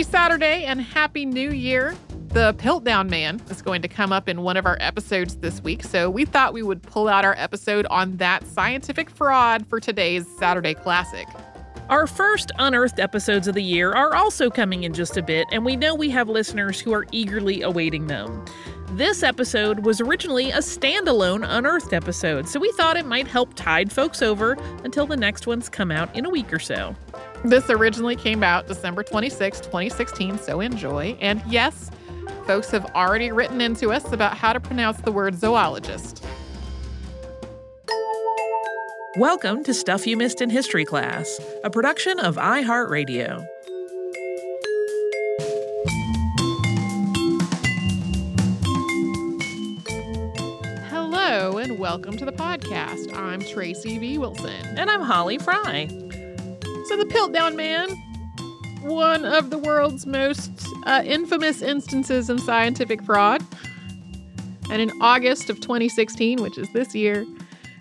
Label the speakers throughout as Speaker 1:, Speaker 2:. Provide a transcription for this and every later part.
Speaker 1: Happy Saturday and Happy New Year. The Piltdown Man is going to come up in one of our episodes this week, so we thought we would pull out our episode on that scientific fraud for today's Saturday Classic.
Speaker 2: Our first unearthed episodes of the year are also coming in just a bit, and we know we have listeners who are eagerly awaiting them. This episode was originally a standalone unearthed episode, so we thought it might help tide folks over until the next ones come out in a week or so.
Speaker 1: This originally came out December 26, 2016, so enjoy. And yes, folks have already written into us about how to pronounce the word zoologist.
Speaker 2: Welcome to Stuff You Missed in History Class, a production of iHeartRadio.
Speaker 1: Hello, and welcome to the podcast. I'm Tracy V. Wilson.
Speaker 2: And I'm Holly Fry.
Speaker 1: So, the Piltdown Man, one of the world's most uh, infamous instances of scientific fraud. And in August of 2016, which is this year,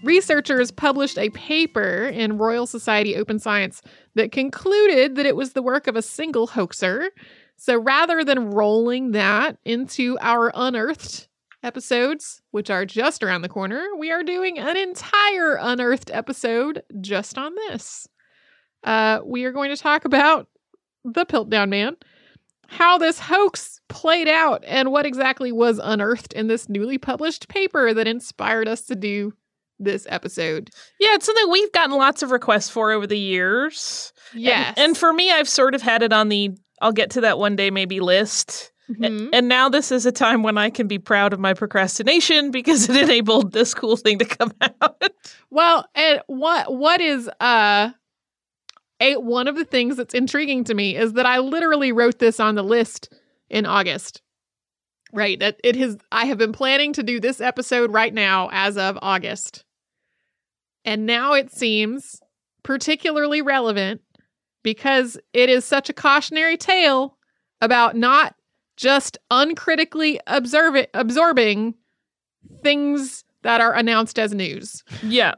Speaker 1: researchers published a paper in Royal Society Open Science that concluded that it was the work of a single hoaxer. So rather than rolling that into our unearthed episodes, which are just around the corner, we are doing an entire unearthed episode just on this uh, we are going to talk about the Piltdown Man, how this hoax played out, and what exactly was unearthed in this newly published paper that inspired us to do this episode.
Speaker 2: Yeah, it's something we've gotten lots of requests for over the years.
Speaker 1: Yes.
Speaker 2: And, and for me, I've sort of had it on the I'll get to that one day maybe list. Mm-hmm. And now this is a time when I can be proud of my procrastination because it enabled this cool thing to come out.
Speaker 1: Well, and what what is uh a, one of the things that's intriguing to me is that I literally wrote this on the list in August. Right. That it has I have been planning to do this episode right now as of August. And now it seems particularly relevant because it is such a cautionary tale about not just uncritically observe absorbing things that are announced as news.
Speaker 2: Yeah.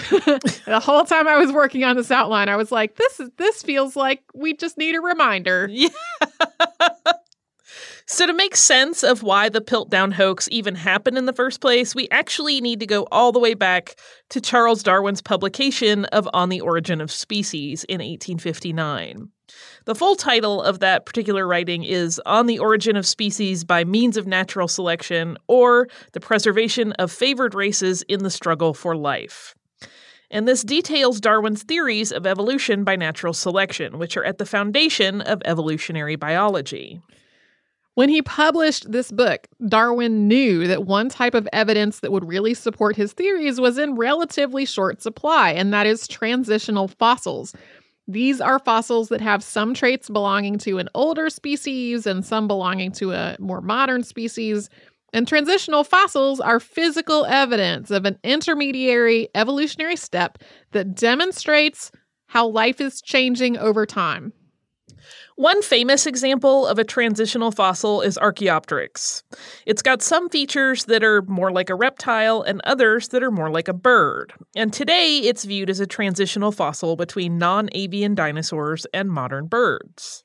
Speaker 1: the whole time I was working on this outline, I was like, this is this feels like we just need a reminder.
Speaker 2: Yeah. so to make sense of why the Piltdown hoax even happened in the first place, we actually need to go all the way back to Charles Darwin's publication of On the Origin of Species in 1859. The full title of that particular writing is On the Origin of Species by Means of Natural Selection or The Preservation of Favored Races in the Struggle for Life and this details Darwin's theories of evolution by natural selection, which are at the foundation of evolutionary biology.
Speaker 1: When he published this book, Darwin knew that one type of evidence that would really support his theories was in relatively short supply, and that is transitional fossils. These are fossils that have some traits belonging to an older species and some belonging to a more modern species. And transitional fossils are physical evidence of an intermediary evolutionary step that demonstrates how life is changing over time.
Speaker 2: One famous example of a transitional fossil is Archaeopteryx. It's got some features that are more like a reptile and others that are more like a bird. And today it's viewed as a transitional fossil between non avian dinosaurs and modern birds.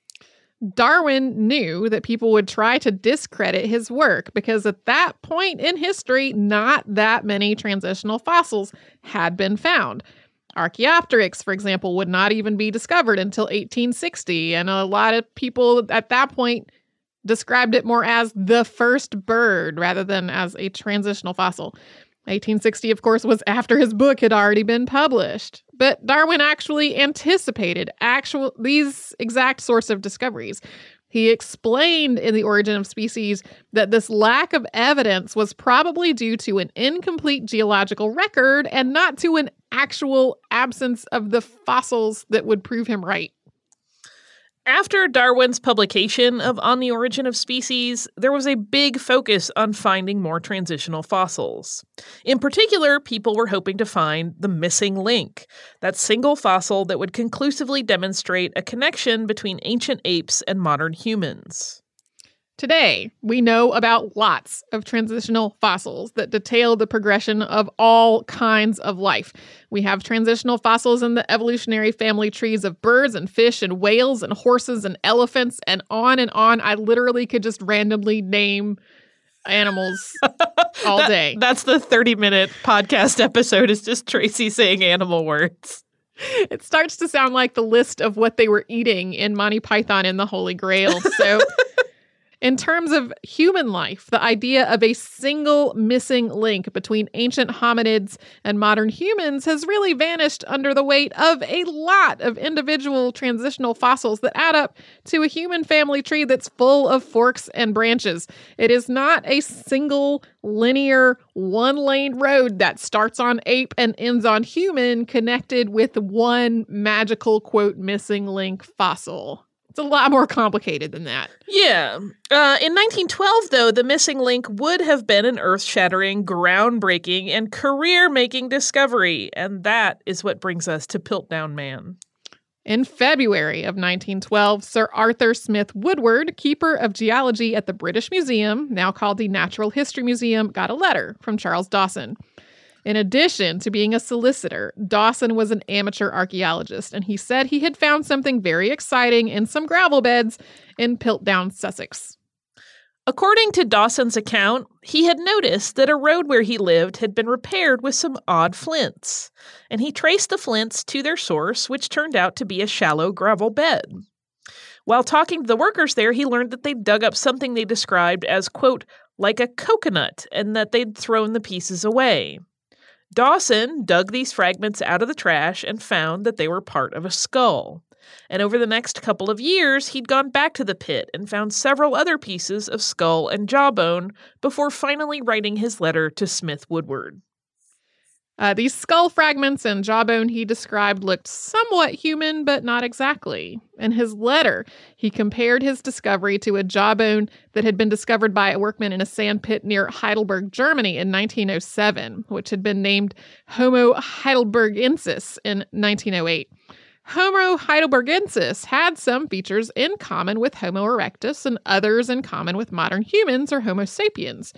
Speaker 1: Darwin knew that people would try to discredit his work because at that point in history, not that many transitional fossils had been found. Archaeopteryx, for example, would not even be discovered until 1860, and a lot of people at that point described it more as the first bird rather than as a transitional fossil. 1860, of course, was after his book had already been published. But Darwin actually anticipated actual these exact sorts of discoveries. He explained in The Origin of Species that this lack of evidence was probably due to an incomplete geological record and not to an actual absence of the fossils that would prove him right.
Speaker 2: After Darwin's publication of On the Origin of Species, there was a big focus on finding more transitional fossils. In particular, people were hoping to find the missing link, that single fossil that would conclusively demonstrate a connection between ancient apes and modern humans.
Speaker 1: Today, we know about lots of transitional fossils that detail the progression of all kinds of life. We have transitional fossils in the evolutionary family trees of birds and fish and whales and horses and elephants and on and on. I literally could just randomly name animals all
Speaker 2: That-
Speaker 1: day.
Speaker 2: That's the 30 minute podcast episode, is just Tracy saying animal words.
Speaker 1: It starts to sound like the list of what they were eating in Monty Python and the Holy Grail. So, in terms of human life, the idea of a single missing link between ancient hominids and modern humans has really vanished under the weight of a lot of individual transitional fossils that add up to a human family tree that's full of forks and branches. It is not a single linear one lane road that starts on ape and ends on human connected with one magical quote missing link fossil. It's a lot more complicated than that.
Speaker 2: Yeah. Uh, in 1912, though, the missing link would have been an earth shattering, groundbreaking, and career making discovery. And that is what brings us to Piltdown Man.
Speaker 1: In February of 1912, Sir Arthur Smith Woodward, keeper of geology at the British Museum, now called the Natural History Museum, got a letter from Charles Dawson. In addition to being a solicitor, Dawson was an amateur archaeologist, and he said he had found something very exciting in some gravel beds in Piltdown, Sussex.
Speaker 2: According to Dawson's account, he had noticed that a road where he lived had been repaired with some odd flints, and he traced the flints to their source, which turned out to be a shallow gravel bed. While talking to the workers there, he learned that they'd dug up something they described as, quote, like a coconut, and that they'd thrown the pieces away. Dawson dug these fragments out of the trash and found that they were part of a skull. And over the next couple of years, he'd gone back to the pit and found several other pieces of skull and jawbone before finally writing his letter to Smith Woodward.
Speaker 1: Uh, these skull fragments and jawbone he described looked somewhat human, but not exactly. In his letter, he compared his discovery to a jawbone that had been discovered by a workman in a sand pit near Heidelberg, Germany in 1907, which had been named Homo heidelbergensis in 1908. Homo heidelbergensis had some features in common with Homo erectus and others in common with modern humans or Homo sapiens.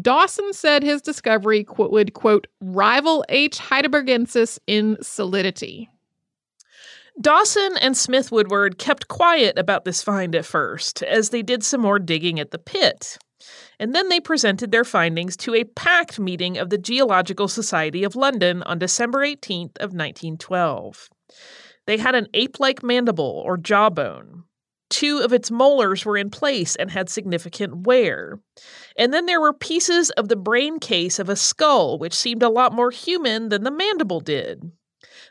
Speaker 1: Dawson said his discovery qu- would, quote, rival H. heidelbergensis in solidity.
Speaker 2: Dawson and Smith Woodward kept quiet about this find at first, as they did some more digging at the pit. And then they presented their findings to a packed meeting of the Geological Society of London on December 18th of 1912. They had an ape-like mandible or jawbone. Two of its molars were in place and had significant wear. And then there were pieces of the brain case of a skull, which seemed a lot more human than the mandible did.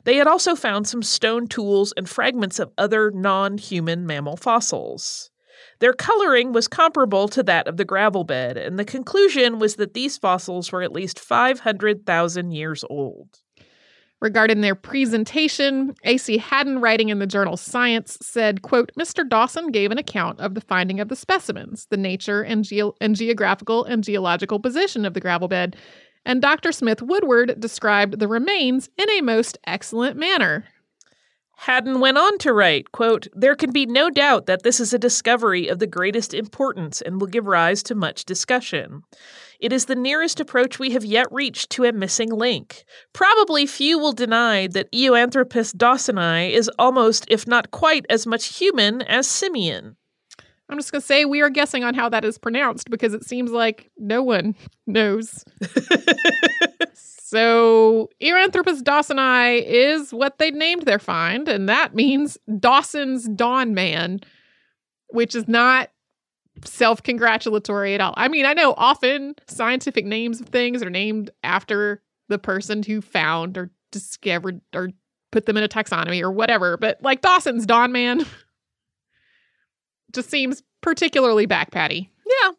Speaker 2: They had also found some stone tools and fragments of other non human mammal fossils. Their coloring was comparable to that of the gravel bed, and the conclusion was that these fossils were at least 500,000 years old.
Speaker 1: Regarding their presentation, A.C. Haddon, writing in the journal Science, said, quote, Mr. Dawson gave an account of the finding of the specimens, the nature and, geo- and geographical and geological position of the gravel bed, and Dr. Smith Woodward described the remains in a most excellent manner.
Speaker 2: Haddon went on to write, quote, There can be no doubt that this is a discovery of the greatest importance and will give rise to much discussion. It is the nearest approach we have yet reached to a missing link. Probably few will deny that Eoanthropus dawsoni is almost, if not quite, as much human as simian.
Speaker 1: I'm just going to say we are guessing on how that is pronounced because it seems like no one knows. so, Eoanthropus dawsoni is what they named their find, and that means Dawson's Dawn Man, which is not self congratulatory at all. I mean, I know often scientific names of things are named after the person who found or discovered or put them in a taxonomy or whatever, but like Dawson's Dawn Man just seems particularly back patty.
Speaker 2: Yeah.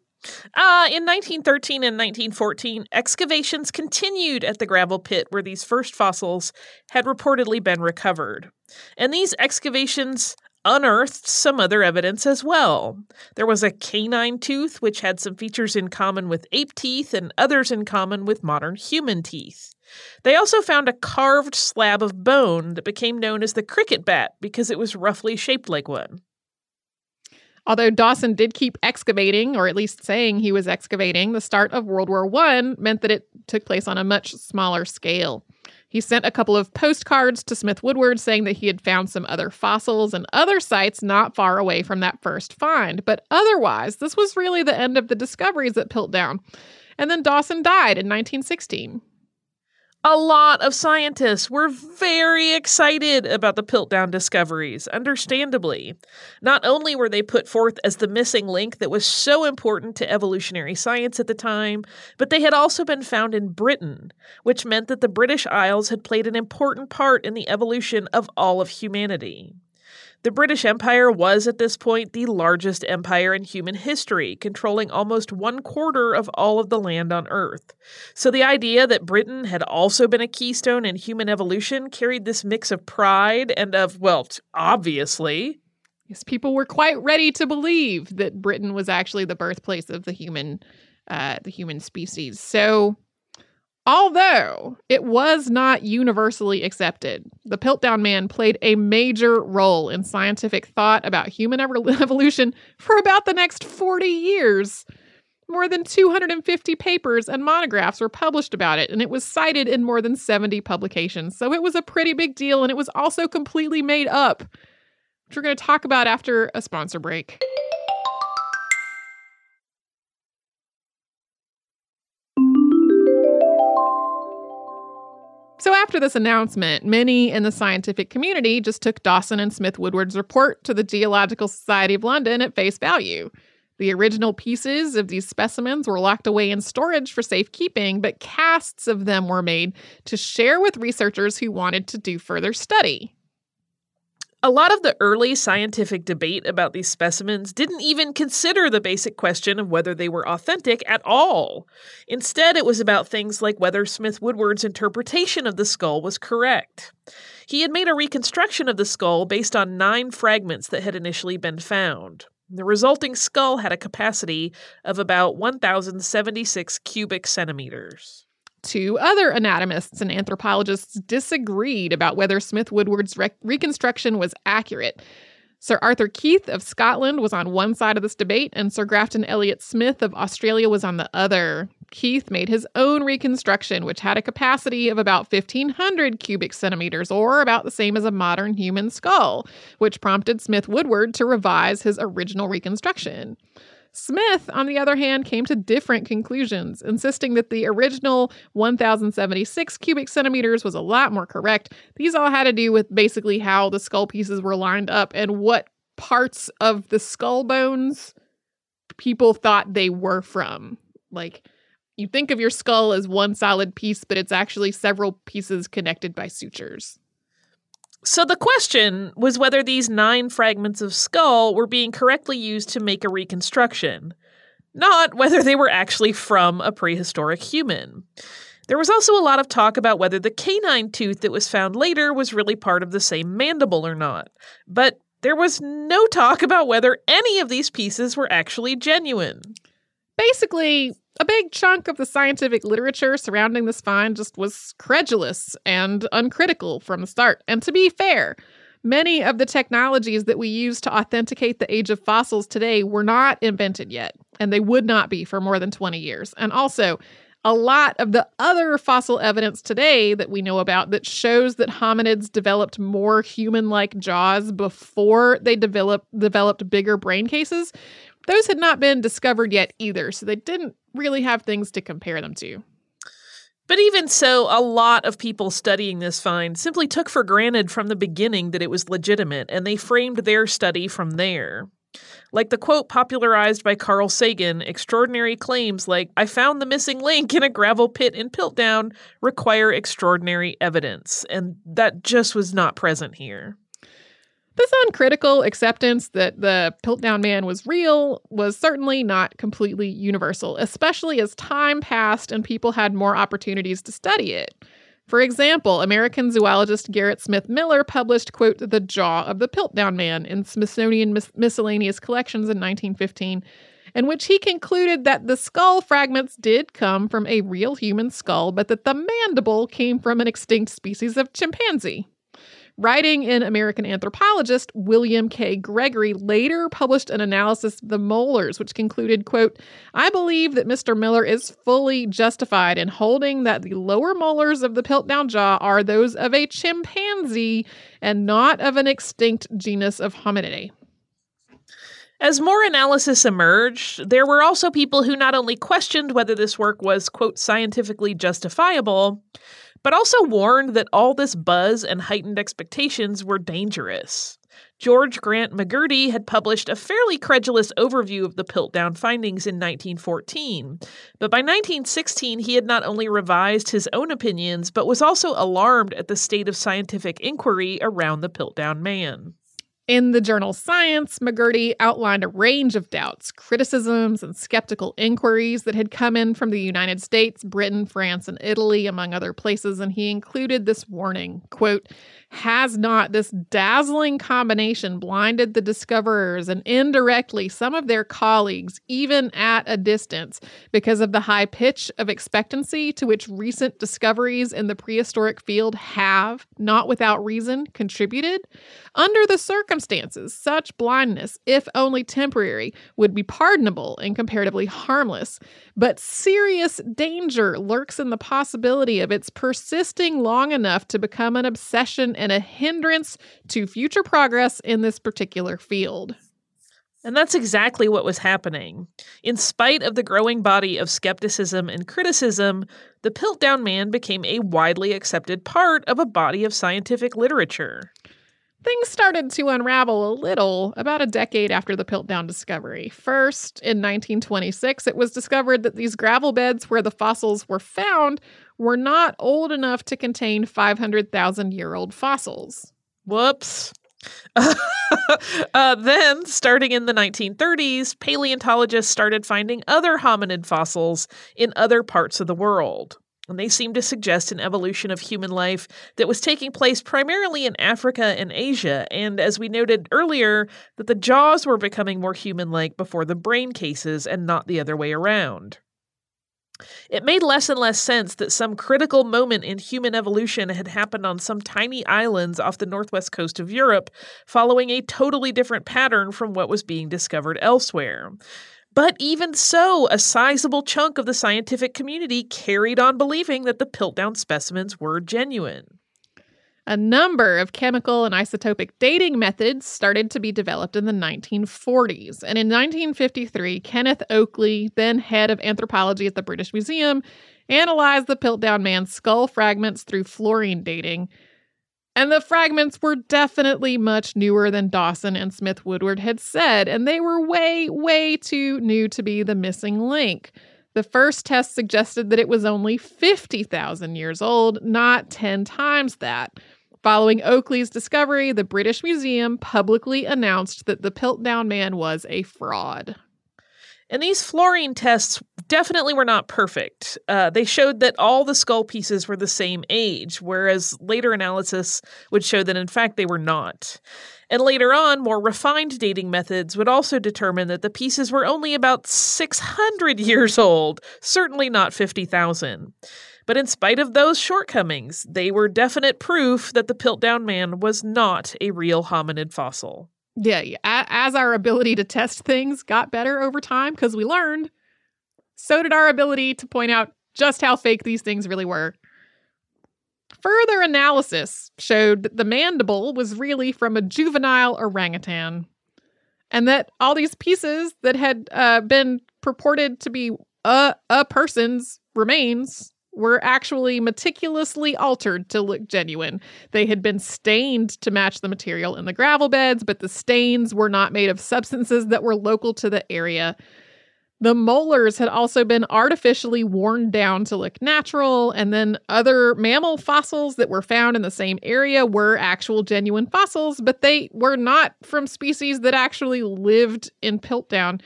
Speaker 2: Uh, in 1913 and 1914, excavations continued at the gravel pit where these first fossils had reportedly been recovered. And these excavations unearthed some other evidence as well. There was a canine tooth, which had some features in common with ape teeth and others in common with modern human teeth. They also found a carved slab of bone that became known as the cricket bat because it was roughly shaped like one.
Speaker 1: Although Dawson did keep excavating, or at least saying he was excavating, the start of World War I meant that it took place on a much smaller scale. He sent a couple of postcards to Smith Woodward saying that he had found some other fossils and other sites not far away from that first find. But otherwise, this was really the end of the discoveries at Piltdown. And then Dawson died in 1916.
Speaker 2: A lot of scientists were very excited about the Piltdown discoveries, understandably. Not only were they put forth as the missing link that was so important to evolutionary science at the time, but they had also been found in Britain, which meant that the British Isles had played an important part in the evolution of all of humanity. The British Empire was at this point the largest empire in human history, controlling almost one quarter of all of the land on Earth. So the idea that Britain had also been a keystone in human evolution carried this mix of pride and of, well, obviously.
Speaker 1: Yes, people were quite ready to believe that Britain was actually the birthplace of the human, uh, the human species. So Although it was not universally accepted, the Piltdown Man played a major role in scientific thought about human evolution for about the next 40 years. More than 250 papers and monographs were published about it, and it was cited in more than 70 publications. So it was a pretty big deal, and it was also completely made up, which we're going to talk about after a sponsor break. So, after this announcement, many in the scientific community just took Dawson and Smith Woodward's report to the Geological Society of London at face value. The original pieces of these specimens were locked away in storage for safekeeping, but casts of them were made to share with researchers who wanted to do further study.
Speaker 2: A lot of the early scientific debate about these specimens didn't even consider the basic question of whether they were authentic at all. Instead, it was about things like whether Smith Woodward's interpretation of the skull was correct. He had made a reconstruction of the skull based on nine fragments that had initially been found. The resulting skull had a capacity of about 1,076 cubic centimeters.
Speaker 1: Two other anatomists and anthropologists disagreed about whether Smith Woodward's re- reconstruction was accurate. Sir Arthur Keith of Scotland was on one side of this debate, and Sir Grafton Elliot Smith of Australia was on the other. Keith made his own reconstruction, which had a capacity of about 1,500 cubic centimeters, or about the same as a modern human skull, which prompted Smith Woodward to revise his original reconstruction. Smith, on the other hand, came to different conclusions, insisting that the original 1076 cubic centimeters was a lot more correct. These all had to do with basically how the skull pieces were lined up and what parts of the skull bones people thought they were from. Like, you think of your skull as one solid piece, but it's actually several pieces connected by sutures.
Speaker 2: So the question was whether these nine fragments of skull were being correctly used to make a reconstruction, not whether they were actually from a prehistoric human. There was also a lot of talk about whether the canine tooth that was found later was really part of the same mandible or not, but there was no talk about whether any of these pieces were actually genuine.
Speaker 1: Basically, a big chunk of the scientific literature surrounding this find just was credulous and uncritical from the start. And to be fair, many of the technologies that we use to authenticate the age of fossils today were not invented yet, and they would not be for more than 20 years. And also, a lot of the other fossil evidence today that we know about that shows that hominids developed more human-like jaws before they developed developed bigger brain cases those had not been discovered yet either, so they didn't really have things to compare them to.
Speaker 2: But even so, a lot of people studying this find simply took for granted from the beginning that it was legitimate, and they framed their study from there. Like the quote popularized by Carl Sagan, extraordinary claims like, I found the missing link in a gravel pit in Piltdown require extraordinary evidence, and that just was not present here.
Speaker 1: This uncritical acceptance that the Piltdown Man was real was certainly not completely universal, especially as time passed and people had more opportunities to study it. For example, American zoologist Gerrit Smith Miller published, quote, The Jaw of the Piltdown Man in Smithsonian Mis- Miscellaneous Collections in 1915, in which he concluded that the skull fragments did come from a real human skull, but that the mandible came from an extinct species of chimpanzee. Writing in American anthropologist William K. Gregory later published an analysis of the molars, which concluded, quote, I believe that Mr. Miller is fully justified in holding that the lower molars of the Piltdown jaw are those of a chimpanzee and not of an extinct genus of hominidae.
Speaker 2: As more analysis emerged, there were also people who not only questioned whether this work was, quote, scientifically justifiable, but also warned that all this buzz and heightened expectations were dangerous. George Grant MacCurdy had published a fairly credulous overview of the Piltdown findings in 1914, but by 1916 he had not only revised his own opinions, but was also alarmed at the state of scientific inquiry around the Piltdown man.
Speaker 1: In the journal Science, MacCurdy outlined a range of doubts, criticisms, and skeptical inquiries that had come in from the United States, Britain, France, and Italy, among other places, and he included this warning quote, has not this dazzling combination blinded the discoverers and indirectly some of their colleagues, even at a distance, because of the high pitch of expectancy to which recent discoveries in the prehistoric field have, not without reason, contributed? Under the circumstances, such blindness, if only temporary, would be pardonable and comparatively harmless. But serious danger lurks in the possibility of its persisting long enough to become an obsession and a hindrance to future progress in this particular field.
Speaker 2: And that's exactly what was happening. In spite of the growing body of skepticism and criticism, the Piltdown Man became a widely accepted part of a body of scientific literature.
Speaker 1: Things started to unravel a little about a decade after the Piltdown discovery. First, in 1926, it was discovered that these gravel beds where the fossils were found were not old enough to contain 500,000 year old fossils.
Speaker 2: Whoops. uh, then, starting in the 1930s, paleontologists started finding other hominid fossils in other parts of the world and they seem to suggest an evolution of human life that was taking place primarily in Africa and Asia, and as we noted earlier, that the jaws were becoming more human like before the brain cases and not the other way around. It made less and less sense that some critical moment in human evolution had happened on some tiny islands off the northwest coast of Europe, following a totally different pattern from what was being discovered elsewhere. But even so, a sizable chunk of the scientific community carried on believing that the Piltdown specimens were genuine.
Speaker 1: A number of chemical and isotopic dating methods started to be developed in the 1940s. And in 1953, Kenneth Oakley, then head of anthropology at the British Museum, analyzed the Piltdown man's skull fragments through fluorine dating and the fragments were definitely much newer than Dawson and Smith Woodward had said, and they were way, way too new to be the missing link. The first test suggested that it was only 50,000 years old, not 10 times that. Following Oakley's discovery, the British Museum publicly announced that the Piltdown Man was a fraud.
Speaker 2: And these fluorine tests definitely were not perfect. Uh, they showed that all the skull pieces were the same age, whereas later analysis would show that in fact they were not. And later on, more refined dating methods would also determine that the pieces were only about 600 years old, certainly not 50,000. But in spite of those shortcomings, they were definite proof that the Piltdown Man was not a real hominid fossil.
Speaker 1: Yeah, as our ability to test things got better over time because we learned, so did our ability to point out just how fake these things really were. Further analysis showed that the mandible was really from a juvenile orangutan, and that all these pieces that had uh, been purported to be a, a person's remains were actually meticulously altered to look genuine. They had been stained to match the material in the gravel beds, but the stains were not made of substances that were local to the area. The molars had also been artificially worn down to look natural, and then other mammal fossils that were found in the same area were actual genuine fossils, but they were not from species that actually lived in Piltdown.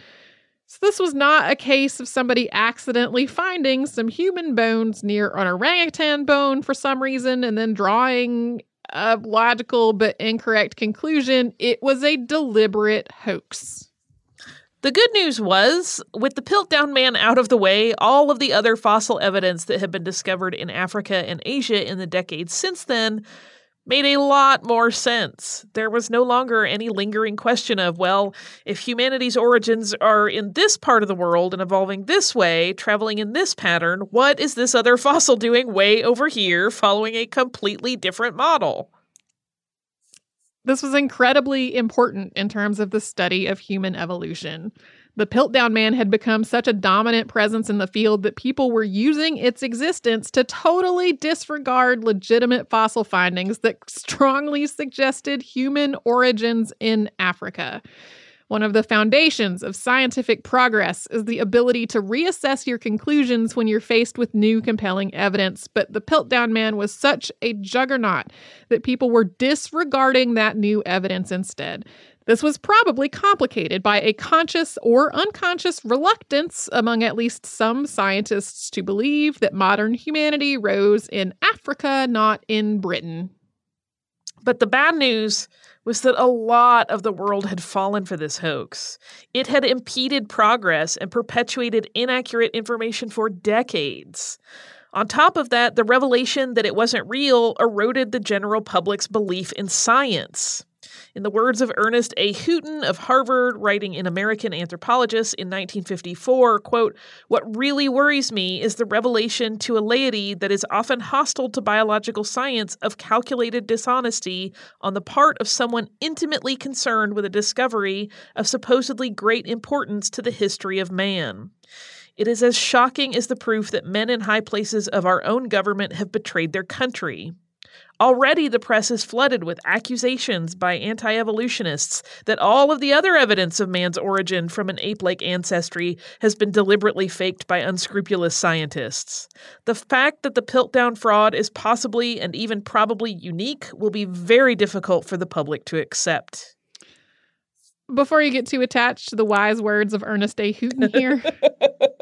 Speaker 1: So, this was not a case of somebody accidentally finding some human bones near an orangutan bone for some reason and then drawing a logical but incorrect conclusion. It was a deliberate hoax.
Speaker 2: The good news was, with the Piltdown Man out of the way, all of the other fossil evidence that had been discovered in Africa and Asia in the decades since then made a lot more sense. There was no longer any lingering question of, well, if humanity's origins are in this part of the world and evolving this way, traveling in this pattern, what is this other fossil doing way over here, following a completely different model?
Speaker 1: This was incredibly important in terms of the study of human evolution. The Piltdown Man had become such a dominant presence in the field that people were using its existence to totally disregard legitimate fossil findings that strongly suggested human origins in Africa. One of the foundations of scientific progress is the ability to reassess your conclusions when you're faced with new compelling evidence. But the Piltdown Man was such a juggernaut that people were disregarding that new evidence instead. This was probably complicated by a conscious or unconscious reluctance among at least some scientists to believe that modern humanity rose in Africa, not in Britain.
Speaker 2: But the bad news was that a lot of the world had fallen for this hoax. It had impeded progress and perpetuated inaccurate information for decades. On top of that, the revelation that it wasn't real eroded the general public's belief in science. In the words of Ernest A. Hooton of Harvard, writing in American Anthropologist in 1954, quote, What really worries me is the revelation to a laity that is often hostile to biological science of calculated dishonesty on the part of someone intimately concerned with a discovery of supposedly great importance to the history of man. It is as shocking as the proof that men in high places of our own government have betrayed their country. Already, the press is flooded with accusations by anti evolutionists that all of the other evidence of man's origin from an ape like ancestry has been deliberately faked by unscrupulous scientists. The fact that the Piltdown fraud is possibly and even probably unique will be very difficult for the public to accept.
Speaker 1: Before you get too attached to the wise words of Ernest A. Hooton here,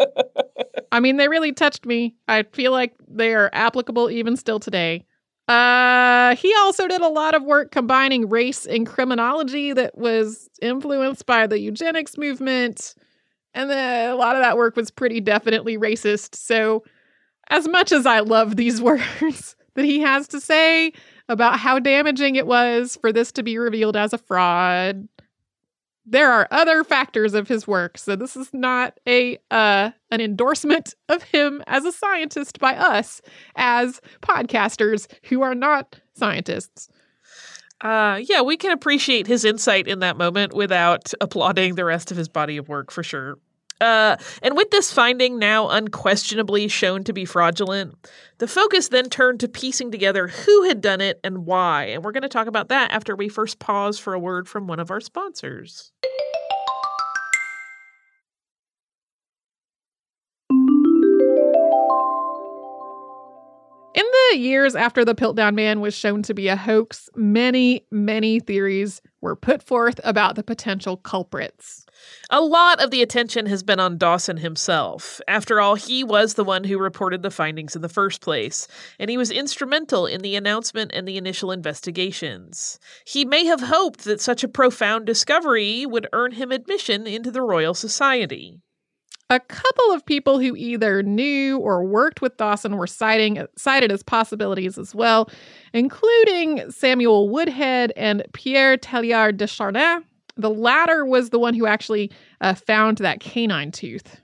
Speaker 1: I mean, they really touched me. I feel like they are applicable even still today. Uh, he also did a lot of work combining race and criminology that was influenced by the eugenics movement. And the, a lot of that work was pretty definitely racist. So, as much as I love these words that he has to say about how damaging it was for this to be revealed as a fraud, there are other factors of his work. So this is not a uh, an endorsement of him as a scientist by us as podcasters who are not scientists.
Speaker 2: Uh, yeah, we can appreciate his insight in that moment without applauding the rest of his body of work for sure. Uh, and with this finding now unquestionably shown to be fraudulent, the focus then turned to piecing together who had done it and why. And we're going to talk about that after we first pause for a word from one of our sponsors.
Speaker 1: The years after the Piltdown Man was shown to be a hoax, many, many theories were put forth about the potential culprits.
Speaker 2: A lot of the attention has been on Dawson himself. After all, he was the one who reported the findings in the first place, and he was instrumental in the announcement and the initial investigations. He may have hoped that such a profound discovery would earn him admission into the Royal Society.
Speaker 1: A couple of people who either knew or worked with Dawson were citing, cited as possibilities as well, including Samuel Woodhead and Pierre Teilhard de Chardin. The latter was the one who actually uh, found that canine tooth.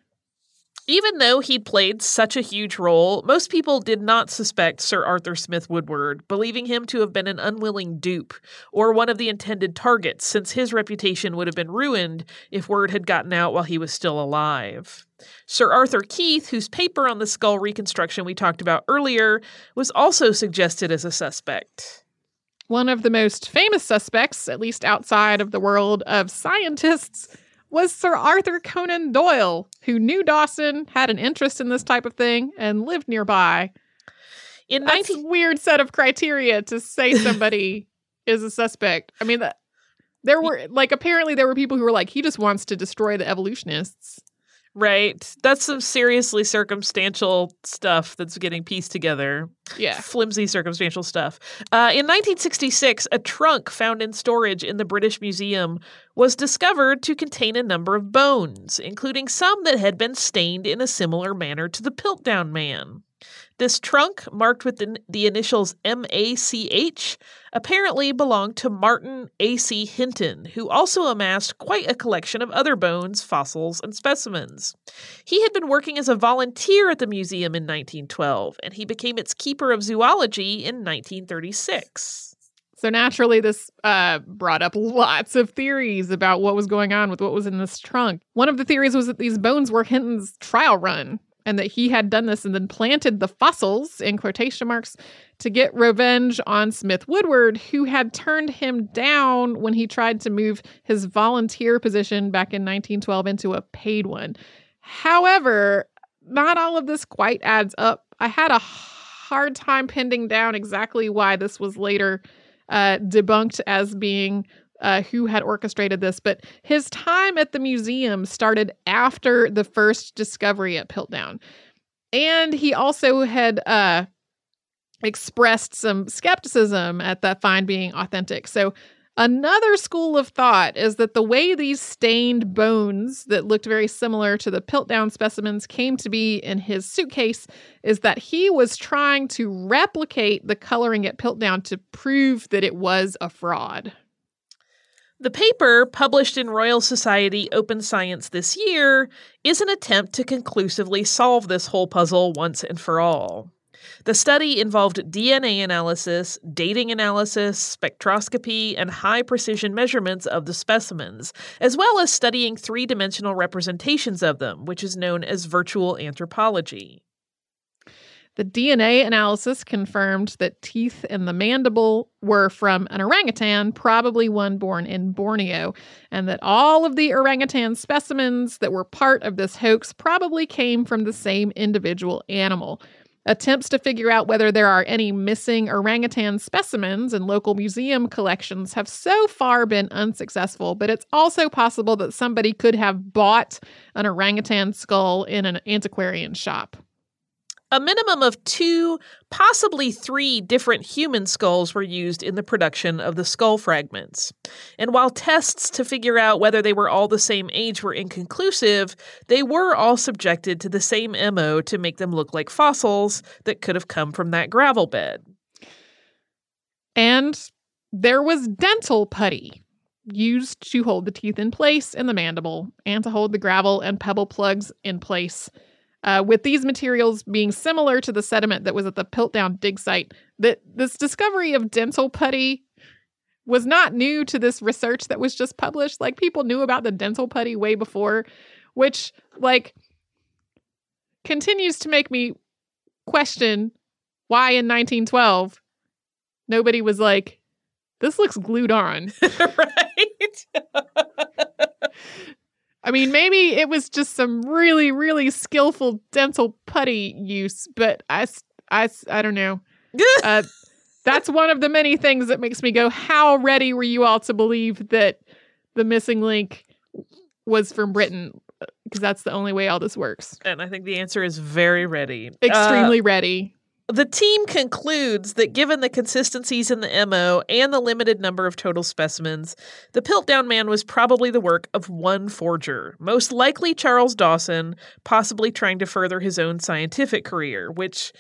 Speaker 2: Even though he'd played such a huge role, most people did not suspect Sir Arthur Smith Woodward, believing him to have been an unwilling dupe or one of the intended targets, since his reputation would have been ruined if word had gotten out while he was still alive. Sir Arthur Keith, whose paper on the skull reconstruction we talked about earlier, was also suggested as a suspect.
Speaker 1: One of the most famous suspects, at least outside of the world of scientists, was Sir Arthur Conan Doyle, who knew Dawson, had an interest in this type of thing, and lived nearby.
Speaker 2: In
Speaker 1: That's
Speaker 2: 19-
Speaker 1: a weird set of criteria to say somebody is a suspect. I mean, that, there were like apparently there were people who were like, he just wants to destroy the evolutionists.
Speaker 2: Right. That's some seriously circumstantial stuff that's getting pieced together.
Speaker 1: Yeah.
Speaker 2: Flimsy circumstantial stuff. Uh, in 1966, a trunk found in storage in the British Museum was discovered to contain a number of bones, including some that had been stained in a similar manner to the Piltdown Man. This trunk, marked with the, the initials MACH, apparently belonged to Martin A.C. Hinton, who also amassed quite a collection of other bones, fossils, and specimens. He had been working as a volunteer at the museum in 1912, and he became its keeper of zoology in 1936.
Speaker 1: So naturally, this uh, brought up lots of theories about what was going on with what was in this trunk. One of the theories was that these bones were Hinton's trial run and that he had done this and then planted the fossils in quotation marks to get revenge on Smith Woodward, who had turned him down when he tried to move his volunteer position back in 1912 into a paid one. However, not all of this quite adds up. I had a hard time pinning down exactly why this was later uh, debunked as being uh, who had orchestrated this, but his time at the museum started after the first discovery at Piltdown. And he also had uh, expressed some skepticism at that find being authentic. So, another school of thought is that the way these stained bones that looked very similar to the Piltdown specimens came to be in his suitcase is that he was trying to replicate the coloring at Piltdown to prove that it was a fraud.
Speaker 2: The paper, published in Royal Society Open Science this year, is an attempt to conclusively solve this whole puzzle once and for all. The study involved DNA analysis, dating analysis, spectroscopy, and high precision measurements of the specimens, as well as studying three dimensional representations of them, which is known as virtual anthropology.
Speaker 1: The DNA analysis confirmed that teeth in the mandible were from an orangutan, probably one born in Borneo, and that all of the orangutan specimens that were part of this hoax probably came from the same individual animal. Attempts to figure out whether there are any missing orangutan specimens in local museum collections have so far been unsuccessful, but it's also possible that somebody could have bought an orangutan skull in an antiquarian shop.
Speaker 2: A minimum of two, possibly three different human skulls were used in the production of the skull fragments. And while tests to figure out whether they were all the same age were inconclusive, they were all subjected to the same MO to make them look like fossils that could have come from that gravel bed.
Speaker 1: And there was dental putty used to hold the teeth in place in the mandible and to hold the gravel and pebble plugs in place uh, with these materials being similar to the sediment that was at the Piltdown dig site, that this discovery of dental putty was not new to this research that was just published. Like people knew about the dental putty way before, which like continues to make me question why in 1912 nobody was like, this looks glued on.
Speaker 2: right?
Speaker 1: I mean, maybe it was just some really, really skillful dental putty use, but I, I, I don't know. uh, that's one of the many things that makes me go, how ready were you all to believe that the missing link was from Britain? Because that's the only way all this works.
Speaker 2: And I think the answer is very ready.
Speaker 1: Extremely uh, ready.
Speaker 2: The team concludes that given the consistencies in the MO and the limited number of total specimens, the Piltdown Man was probably the work of one forger, most likely Charles Dawson, possibly trying to further his own scientific career, which,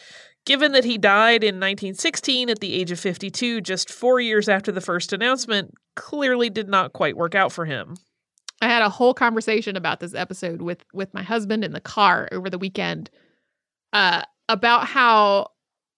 Speaker 2: given that he died in 1916 at the age of 52, just four years after the first announcement, clearly did not quite work out for him.
Speaker 1: I had a whole conversation about this episode with with my husband in the car over the weekend uh, about how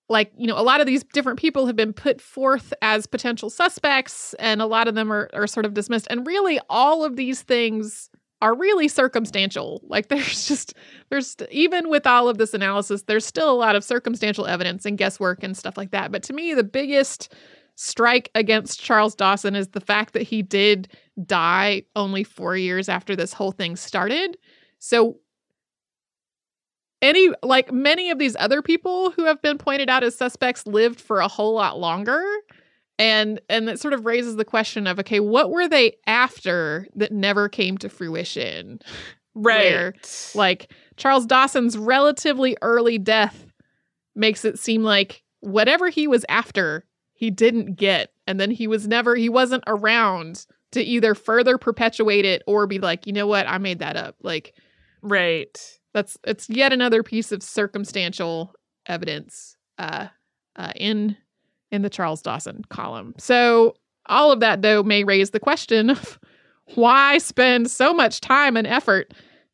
Speaker 1: like you know a lot of these different people have been put forth as potential suspects and a lot of them are, are sort of dismissed. And really all of these things are really circumstantial. Like there's just there's even with all of this analysis there's still a lot of circumstantial evidence and guesswork and stuff like that. But to me the biggest strike against Charles Dawson is the fact that he did die only 4 years after this whole thing started. So any like many of these other people who have been pointed out as suspects lived for a whole lot longer. And and that sort of raises the question of okay what were they after that never came to fruition?
Speaker 2: Right.
Speaker 1: Where, like charles dawson's relatively early death makes it seem like whatever he was after he didn't get. And then he was never he wasn't around to either further perpetuate it or be like you know what? I made that up. Like
Speaker 2: right
Speaker 1: that's it's yet another piece of circumstantial evidence uh, uh, in in the Charles Dawson column. So all of that though may raise the question of why spend so much time and effort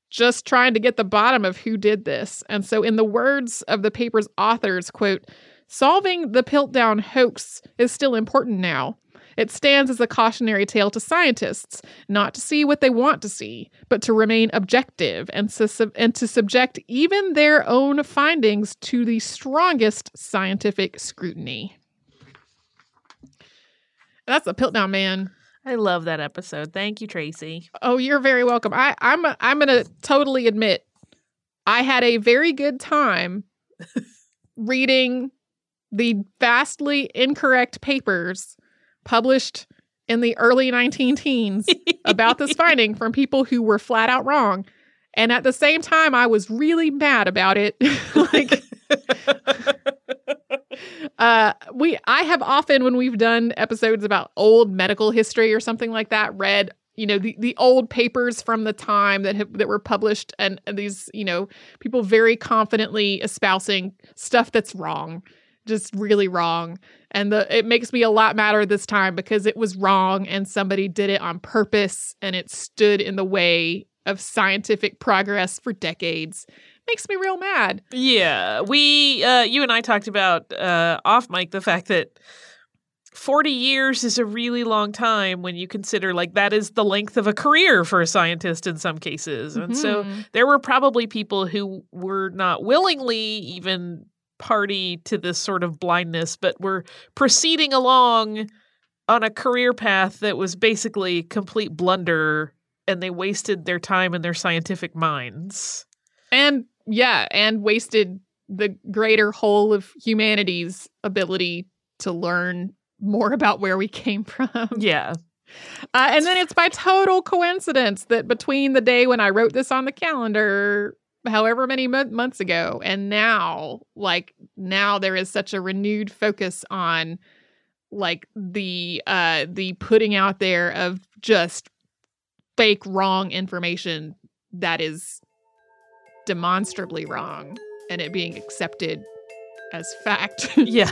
Speaker 1: just trying to get the bottom of who did this. And so in the words of the paper's authors, quote, solving the Piltdown hoax is still important now. It stands as a cautionary tale to scientists, not to see what they want to see, but to remain objective and to, and to subject even their own findings to the strongest scientific scrutiny. That's a Piltdown man.
Speaker 2: I love that episode. Thank you, Tracy.
Speaker 1: Oh, you're very welcome. I, I'm I'm gonna totally admit I had a very good time reading the vastly incorrect papers published in the early 19 teens about this finding from people who were flat out wrong. And at the same time, I was really mad about it. like, uh, we, I have often, when we've done episodes about old medical history or something like that, read, you know, the, the old papers from the time that have, that were published and, and these, you know, people very confidently espousing stuff that's wrong just really wrong. And the it makes me a lot madder this time because it was wrong and somebody did it on purpose and it stood in the way of scientific progress for decades. Makes me real mad.
Speaker 2: Yeah. We uh you and I talked about uh off mic the fact that 40 years is a really long time when you consider like that is the length of a career for a scientist in some cases. And so
Speaker 1: Mhm.
Speaker 2: there were probably people who were not willingly even party to this sort of blindness, but were proceeding along on a career path that was basically complete blunder and they wasted their time and their scientific minds.
Speaker 1: And yeah, and wasted the greater whole of humanity's ability to learn more about where we came from.
Speaker 2: Yeah.
Speaker 1: Uh, and then it's by total coincidence that between the day when I wrote this on the calendar, however many mo- months ago, and now, like now, there is such a renewed focus on like the uh the putting out there of just fake wrong information that is demonstrably wrong and it being accepted as fact.
Speaker 2: Yeah.